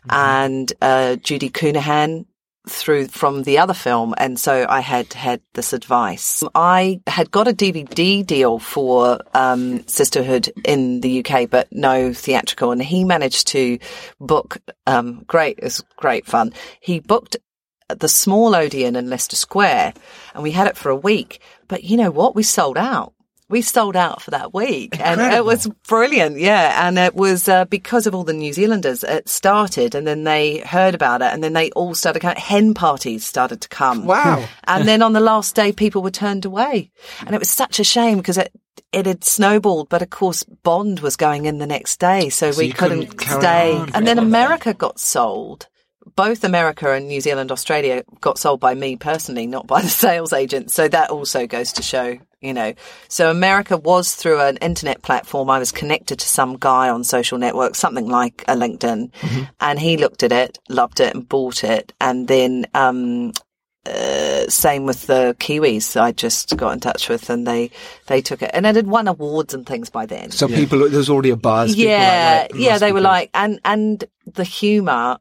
and uh, Judy Coonahan through from the other film and so I had had this advice. I had got a DVD deal for um, Sisterhood in the UK but no theatrical and he managed to book um, great it's great fun. He booked the small Odeon in Leicester Square and we had it for a week. But you know what? We sold out. We sold out for that week and it was brilliant. Yeah. And it was uh, because of all the New Zealanders. It started and then they heard about it and then they all started coming. Hen parties started to come. Wow. And then on the last day, people were turned away. And it was such a shame because it, it had snowballed, but of course Bond was going in the next day. So, we couldn't, couldn't stay. on. And then America got sold. Both America and New Zealand, Australia got sold by me personally, not by the sales agent. So that also goes to show, you know. So America was through an internet platform. I was connected to some guy on social network, something like a LinkedIn, and he looked at it, loved it, and bought it. And then, um, uh, same with the Kiwis. I just got in touch with, and they they took it, and it had won awards and things by then. So people, there's already a buzz. Yeah, like, right, yeah, they be were good. like, and and the humour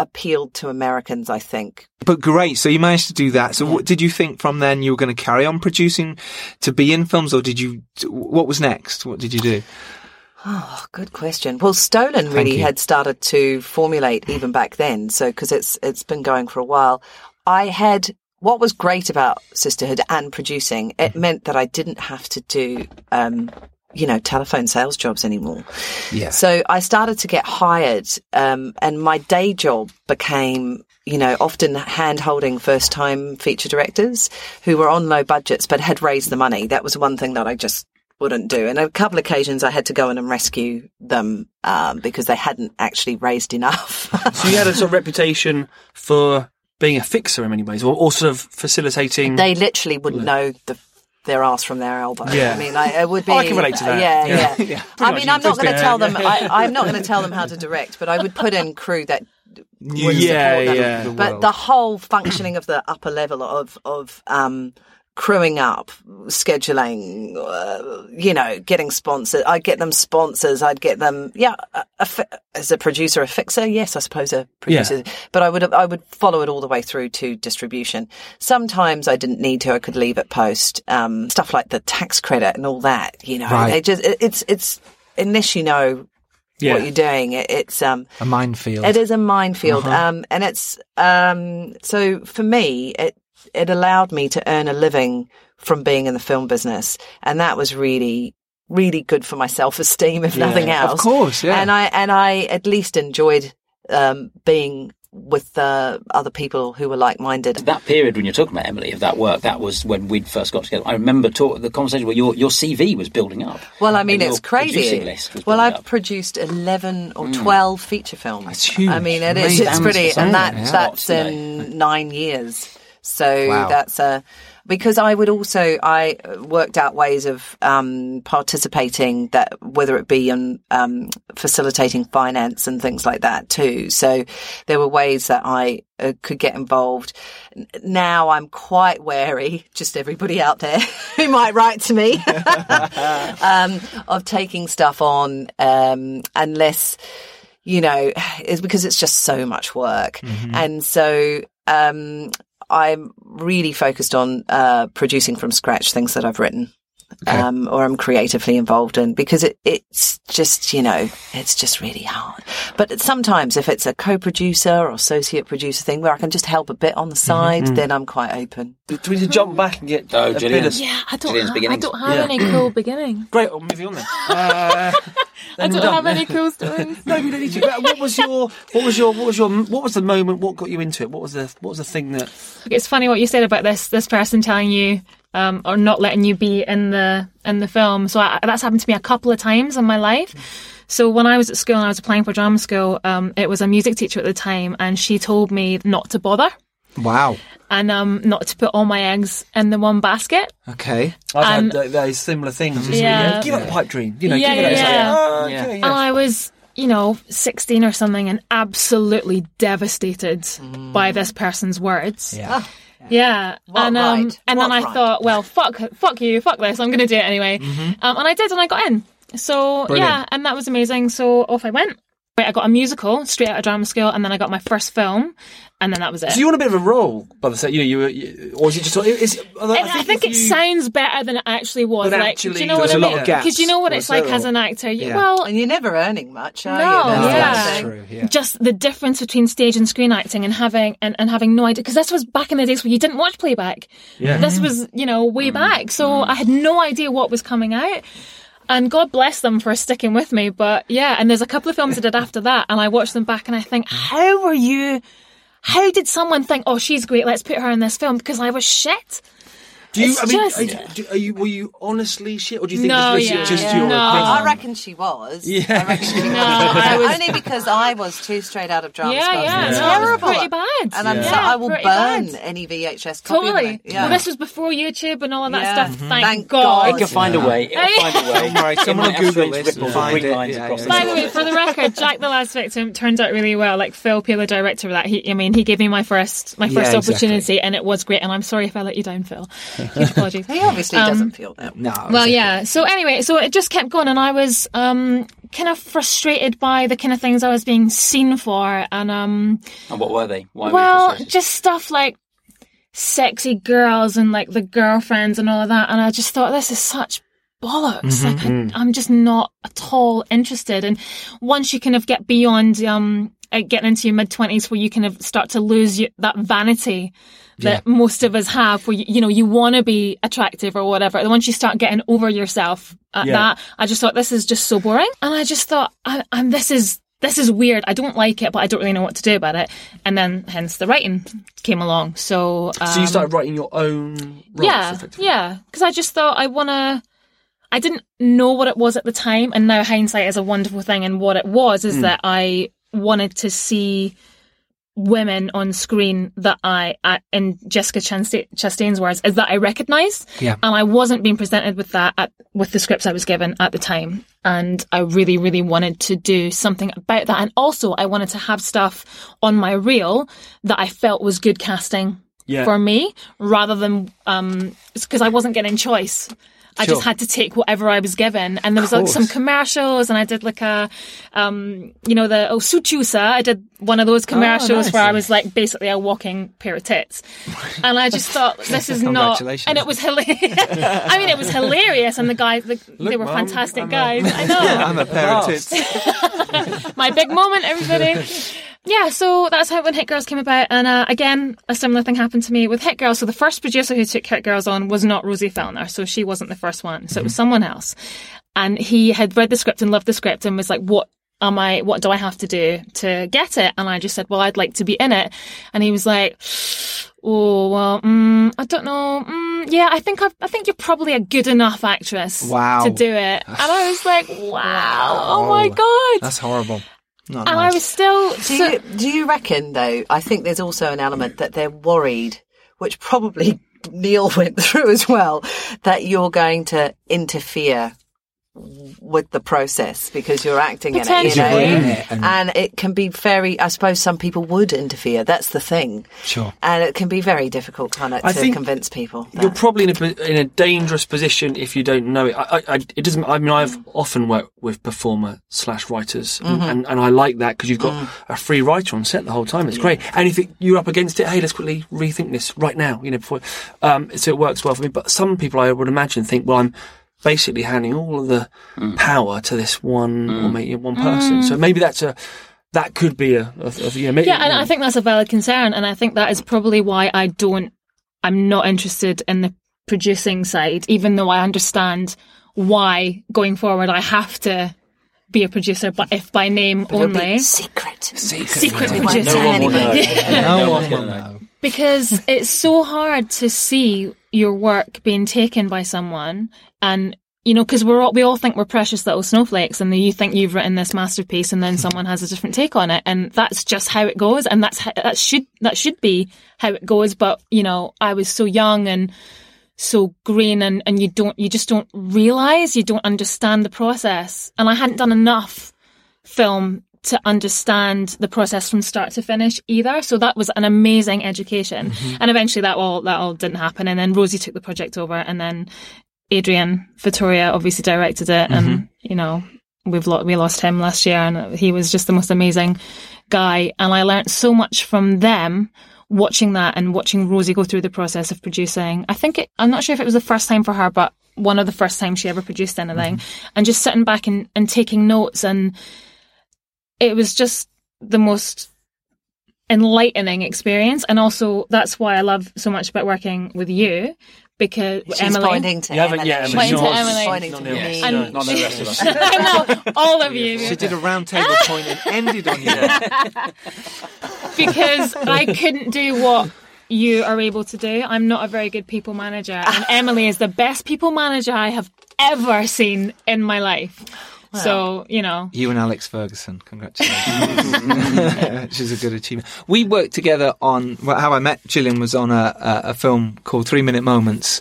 appealed to Americans. I think. But great. So you managed to do that. So what did you think from then you were going to carry on producing to be in films or did you, what was next? What did you do? Oh, good question. Well, Stolen really had started to formulate even back then. So, because it's it's been going for a while, I had what was great about Sisterhood and producing. It meant that I didn't have to do, um, you know, telephone sales jobs anymore. Yeah. So I started to get hired, um, and my day job became, you know, often hand holding first time feature directors who were on low budgets but had raised the money. That was one thing that I just wouldn't do. And a couple of occasions I had to go in and rescue them um, because they hadn't actually raised enough. So you had a sort of reputation for being a fixer in many ways, or, or sort of facilitating. they literally wouldn't know the their ass from their elbow. Yeah. I mean, I, it would be. Oh, I can relate to that. Yeah, Yeah. yeah. Yeah. I mean, I'm not going to tell them. I, I'm not going to tell them how to direct, but I would put in crew that Yeah, yeah. But the whole functioning of the upper level of of um, crewing up, scheduling, uh, you know, getting sponsors. I'd get them sponsors. I'd get them, yeah, a, a fi- as a producer, a fixer. Yes, I suppose a producer. But I would I would follow it all the way through to distribution. Sometimes I didn't need to. I could leave it post. Um, stuff like the tax credit and all that. You know, Right. just it, it's it's unless you know Yeah. what you're doing, it, it's um A minefield. it is a minefield. Um, and it's, um, so for me, it, it allowed me to earn a living from being in the film business. And that was really, really good for my self-esteem, if nothing else. Of course, yeah. And I, and I at least enjoyed, um, being with uh, other people who were like-minded. That period when you're talking about Emily of that work, that was when we'd first got together. I remember talk, the conversation where your your CV was building up. Well, I mean, it's crazy. Well, I've up. produced eleven or twelve feature films. That's huge. I mean, it is. It's pretty, and that yeah. that's Lots in nine years. So Wow. that's a because I would also I worked out ways of um, participating that whether it be in um, facilitating finance and things like that too. So there were ways that I uh, could get involved. Now I'm quite wary, just everybody out there who might write to me, um, of taking stuff on um, unless you know, is because it's just so much work. And so, um, I'm really focused on, uh, producing from scratch things that I've written. Um, or I'm creatively involved in because it, it's just, you know, it's just really hard. But sometimes if it's a co-producer or associate producer thing where I can just help a bit on the side, then I'm quite open. Do we need to jump back and get Oh, a bit of... Yeah, I don't. Gillian's Ha- I don't have Yeah. any cool beginning. Great, I'll move you on then. Uh, I then we're don't done. have any cool stories. No, you don't need to. But What was your? What was your? What was your? What was the moment? What got you into it? What was the? What was the thing that? It's funny what you said about this this person telling you um, or not letting you be in the in the film. So I, that's happened to me a couple of times in my life. So when I was at school and I was applying for drama school, um, it was a music teacher at the time, and she told me not to bother Wow. and um, not to put all my eggs in the one basket. Okay. I've Um, had th- those similar things. Just, Yeah. give up the pipe dream. You know, Yeah, give it up. It's like, yeah. oh, okay, Yeah. yeah. And I was, you know, 16 or something and absolutely devastated by this person's words. Yeah. Yeah. And um, right? and then I right? thought, well, fuck, fuck you, fuck this. I'm going to do it anyway. Um, and I did, and I got in. So Brilliant. yeah, and that was amazing. So off I went. Wait, I got a musical straight out of drama school, and then I got my first film, and then that was it. So you want a bit of a role by the set, you know, you were, you, or is it just? Is, And I think if it you- sounds better than it actually was. But like, actually, do you know there's what I a lot mean? of gaps. Because you know what Well, it's like as an actor. You, Yeah. Well, And you're never earning much, are No, you? That's the yeah. That's true. Yeah. just the difference between stage and screen acting and having and, and having no idea because this was back in the days where you didn't watch playback Yeah. this was you know way mm. back so mm. i had no idea what was coming out and god bless them for sticking with me but yeah and there's a couple of films i did after that and i watch them back and i think mm. how were you how did someone think oh she's great let's put her in this film because i was shit Do you? It's I mean, just- are, you, do- are you? Were you honestly shit, or do you think No, this was yeah. just Yeah. your? No. opinion? I reckon she was. Yeah. I reckon she was. I was- Only because I was too straight out of drama yeah school. yeah, It's no, it was terrible. pretty bad And I'm yeah, so, I will pretty burn bad. any VHS copy. of Totally. it. Yeah. Well, this was before YouTube and all of that Yeah. stuff. Mhm. Thank, Thank God. God. It can find a way. It'll find a way. Don't worry, someone will Google strange this and find green it. lines Yeah, across yeah, By the way, for the record, Jack the Last Victim turned out really well. Like Phil Peeler, director of that. He, I mean, he gave me my first, my Yeah, first exactly. opportunity, and it was great. And I'm sorry if I let you down, Phil. Huge apologies. He obviously Um, doesn't feel that. No. Well, exactly. yeah. So anyway, so it just kept going, and I was um, kind of frustrated by the kind of things I was being seen for, and um, And what were they? Why were you well, frustrated? just stuff like sexy girls and like the girlfriends and all of that. And I just thought this is such bollocks. Like I, I'm just not at all interested. And once you kind of get beyond um uh, getting into your mid twenties, where you kind of start to lose your, that vanity that most of us have, where you, you know you want to be attractive or whatever. And once you start getting over yourself at Yeah. that, I just thought this is just so boring. And I just thought, and this is this is weird. I don't like it, but I don't really know what to do about it. And then, hence, the writing came along. So, um, So you started writing your own. Roles, yeah, yeah. Because I just thought I want to. I didn't know what it was at the time, and now hindsight is a wonderful thing. And what it was is that I wanted to see women on screen that I, I in Jessica Chastain's words, is that I recognised. Yeah. And I wasn't being presented with that at, with the scripts I was given at the time. And I really, really wanted to do something about that. And also, I wanted to have stuff on my reel that I felt was good casting Yeah. for me rather than um because I wasn't getting choice. I Sure. just had to take whatever I was given, and there was like some commercials, and I did like a, um, you know, the oh Suchusa. I did one of those commercials nice. where I was like basically a walking pair of tits, and I just thought this is not, and it was hilarious. I mean, it was hilarious, and the guys, the, they were Mum, fantastic I'm guys. I know I'm a pair of tits. my big moment, everybody. Yeah, so that's how when Hit Girls came about, and uh, again, a similar thing happened to me with Hit Girls. So the first producer who took Hit Girls on was not Rosie Fellner, so she wasn't the first one. So it was someone else, and he had read the script and loved the script and was like, "What am I, what do I have to do to get it? And I just said, well, I'd like to be in it. And he was like, oh, well, mm, I don't know. Mm, yeah, I think I've, I think you're probably a good enough actress Wow. to do it. And I was like, wow, oh my God. That's horrible. Not and nice. I was still, Do so- you, do you reckon, though? I think there's also an element that they're worried, which probably Niall went through as well, that you're going to interfere with the process because you're acting in it, you Potentially. know? in it and- and it can be very, I suppose some people would interfere. That's the thing. Sure. And it can be very difficult kind of I to think convince people. You're probably in a in a dangerous position if you don't know it. I, I, I- it doesn't. I mean, I've often worked with performer slash writers, and, and, and I like that because you've got a free writer on set the whole time. It's great. And if it, you're up against it, hey, let's quickly rethink this right now. You know, before um, so it works well for me. But some people, I would imagine, think, well, I'm basically handing all of the mm. power to this one or mm. maybe one person. Mm. So maybe that's a that could be a, a, a you know, maybe, Yeah, and I think that's a valid concern, and I think that is probably why I don't. I'm not interested in the producing side, even though I understand why going forward I have to be a producer, but if by name It'll be only, secret. secret We won't producer. tell anyone. No one will know. because it's so hard to see your work being taken by someone and you know because we're all, we all think we're precious little snowflakes and then you think you've written this masterpiece and then someone has a different take on it. And that's just how it goes. And that's how, that should that should be how it goes. But you know I was so young and so green and and you don't you just don't realize you don't understand the process. And I hadn't done enough film to understand the process from start to finish either. So that was an amazing education. Mm-hmm. And eventually that all that all didn't happen. And then Rosie took the project over and then Adrian Vitoria obviously directed it and mm-hmm. you know, we've lo- we lost him last year and he was just the most amazing guy and I learnt so much from them watching that and watching Rosie go through the process of producing. I think it I'm not sure if it was the first time for her but one of the first times she ever produced anything mm-hmm. and just sitting back and, and taking notes and it was just the most enlightening experience and also that's why I love so much about working with you because She's Emily pointing to You haven't Emily. yet, Emily. Pointing to Yours. Emily. Pointing to Not me. And- Not the rest of us. no, all of you She did a round table point and ended on you. because I couldn't do what you are able to do. I'm not a very good people manager, and Emily is the best people manager I have ever seen in my life. So you know, You and Alex Ferguson, congratulations. She's a good achievement. We worked together on well, how I met Gillian was on a, a, a film called Three Minute Moments,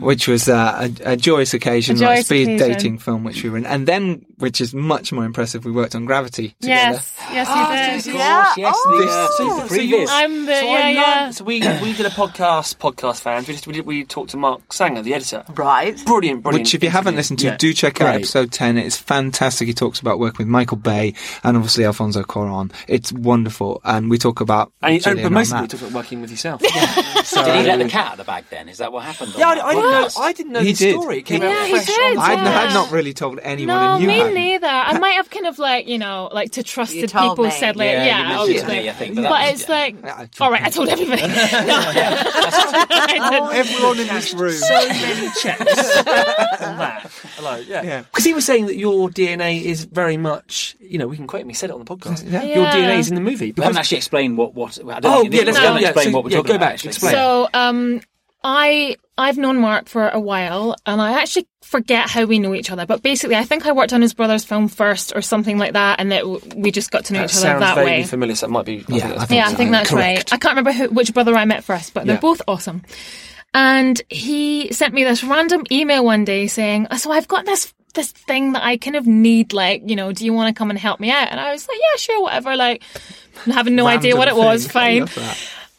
which was uh, a, a joyous occasion, A like joyous speed occasion. dating film, which we were in, and then, which is much more impressive, we worked on Gravity together. yes, yes, you did. Yeah. Yes, Oh. the, uh, So- the previous. I'm the So yeah, I yeah. so we we did a podcast, podcast fans. We just we, did, we talked to Mark Sanger, the editor. Right. Brilliant, brilliant. Which, if you haven't listened to, Yeah. do check out Great. episode 10. It's fantastic. He talks about working with Michael Bay and obviously Alfonso Cuarón. It's wonderful. And we talk about. And, he, and but on most of that. it took about working with yourself. yeah. so, Did he let the cat out of the bag then? Is that what happened? on Yeah, I, I didn't know. I didn't know He the did. story. It came Yeah, out he fresh did, I, had not really told anyone, No, and you me hadn't. neither. I might have kind of like you know, like to trusted told people me. said like Yeah, yeah, you mentioned it to obviously. me, I think, but but that was- it's like, Yeah, I told all right, I told everybody. I. Everyone in this room. so many checks on that. Hello, yeah. Yeah. Because he was saying that your DNA is very much, you know, we can quote him. He said it on the podcast. Yeah. Your DNA is in the movie. We Because, haven't actually explained what. what I don't Oh, think yeah, let's go- haven't yeah, so- what we're talking go about. back, actually. explain. So, um, I I've known Mark for a while, and I actually forget how we know each other. But basically, I think I worked on his brother's film first, or something like that, and that we just got to know that each other sounds that vaguely way. familiar. So that might be. Yeah, I think Yeah, I think that's right. I can't remember who, which brother I met first, but they're Yeah. both awesome. And he sent me this random email one day saying, "So I've got this this thing that I kind of need. Like, you know, do you want to come and help me out?" And I was like, "Yeah, sure, whatever." Like, having no idea what it Random was. Fine.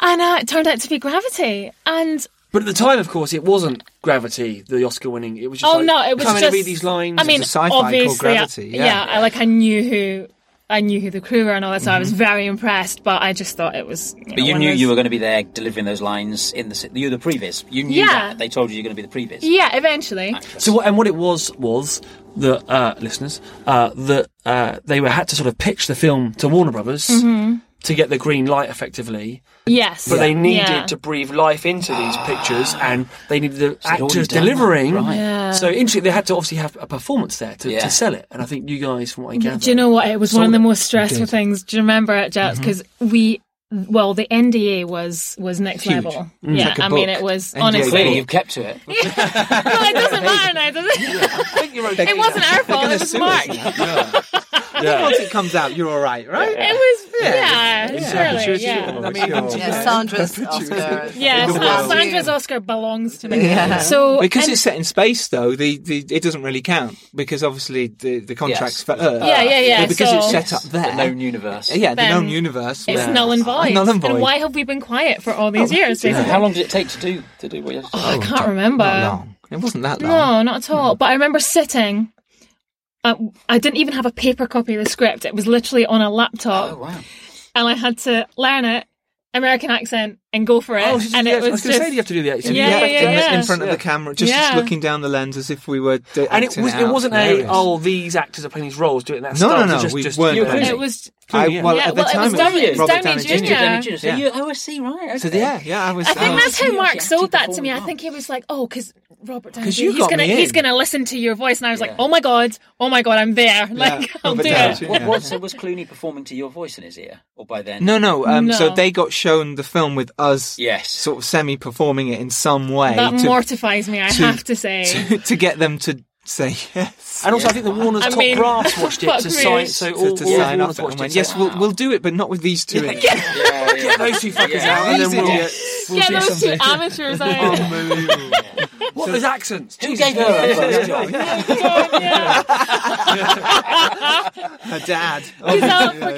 And uh, it turned out to be Gravity. And But at the time, of course, it wasn't Gravity, the Oscar winning. It was just oh like, no, it was come in just and read these lines. I mean, a sci-fi called obviously, Gravity, I- yeah. I like I knew who. I knew who the crew were and all that, so I Mm-hmm. was very impressed. But I just thought it was. You But know, you knew those- you were going to be there delivering those lines in the you were the previs. You knew Yeah. that they told you you're going to be the previs. Yeah, eventually. So what, and what it was was that uh, listeners uh, that uh, they were had to sort of pitch the film to Warner Brothers, Mm-hmm. To get the green light effectively, Yes. but they needed yeah. to breathe life into these pictures, and they needed the they'd actors done that, delivering. right. Yeah. So interesting, they had to obviously have a performance there to, Yeah. to sell it, and I think you guys, from what I gather, Do you know what? It was one of the most stressful did. things. Do you remember it, Jets? Mm-hmm. Because we, well, the NDA was was next Huge. level. Mm. Yeah, like a I mean, it was NDA honestly. Clearly, you've kept to it. well, it doesn't matter now, does it? it wasn't our fault. It was Mark. Yeah. Once it comes out, you're all right, right? It was, Yeah. yeah, surely, yeah. I mean, Yeah, Sandra's Oscar. Yeah, The Sandra's Oscar belongs to me. Yeah. So because and- it's set in space, though, the, the it doesn't really count because obviously the the contracts Yes. for Earth. Yeah, yeah, yeah, But because so- it's set up there, The known universe. yeah, the known universe. it's yeah. null and void. Null and void. why have we been quiet for all these oh, years? Yeah. How long did it take to do to do what you had to do? I oh, can't remember. Not long. It wasn't that long. No, not at all. But I remember sitting. Uh, I didn't even have a paper copy of the script. It was literally on a laptop, Oh wow! and I had to learn it, American accent, and go for it. Oh, and yeah, it I was was going to say, you have to do the accent? Yeah, You yeah, have yeah, to in, yeah. in front of the camera, just, just looking down the lens as if we were. Do- And it acting was out. it wasn't a Hilarious. oh these actors are playing these roles doing it in that No, style. no, no, Just, we just, weren't you it. it was. I, Yeah. well, Yeah, at the well, it time, was it was Robert Downey Downey Jr. Downey Jr. So Yeah. you OSC, right? Okay. So yeah, yeah, I was. I think was- that's how Mark sold that to me. I think he was like, "Oh, because Robert Downey, 'Cause Jr., you got gonna me he's gonna listen to your voice." And I was like, "Oh my god, oh my god, I'm there! Like, I'll Robert do Downey it." Jr. What Yeah. was so was Clooney performing to your voice in his ear, or by then? No, no. Um, So they got shown the film with us, Yes. sort of semi-performing it in some way That to, mortifies me. I to- have to say. to, to get them to say yes. And also, I think the Warner's I top mean, brass watched it fuck to me. sign. So to, all, to all sign Warner's watched it. yes, said, we'll, we'll do it, but not with these two. in it." Yeah, yeah. Get those two fuckers Yeah. out, and then we'll, idiots. we'll yeah, see those two amateurs out. Unbelievable. What those accents? Who Jesus. gave her a first job? Her dad.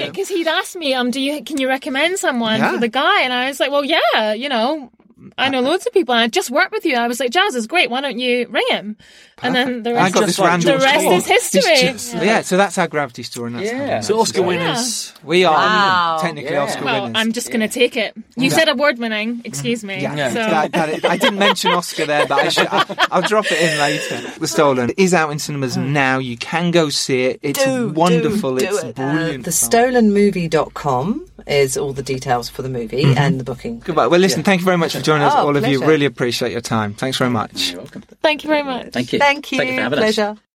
Because he'd asked me, um, do you can you recommend someone Yeah. for the guy? And I was like, well, yeah, you know, I know loads of people. and I just worked with you. I was like, Jazz is great. Why don't you ring him? And then the I rest, got this like random. the rest is history. Just- yeah. so that's our gravity story. And that's Yeah. how So Oscar it's- winners. We are Wow. technically Yeah. Oscar well, winners. I'm just going to take it. You said award winning. Excuse me. Yeah, Yeah. So that- that- I didn't mention Oscar there, but I should, I, I'll drop it in later. The Stolen It is out in cinemas now. You can go see it. It's Do, wonderful. do, do it's it. brilliant. Uh, film. thestolenmovie.com is all the details for the movie and the booking. Goodbye. Well, listen, thank you very much for joining us, Oh, all of you. Really appreciate your time. Thanks very much. You're welcome. thank you very much. Thank you. Thank you. Thank you for having us. Pleasure.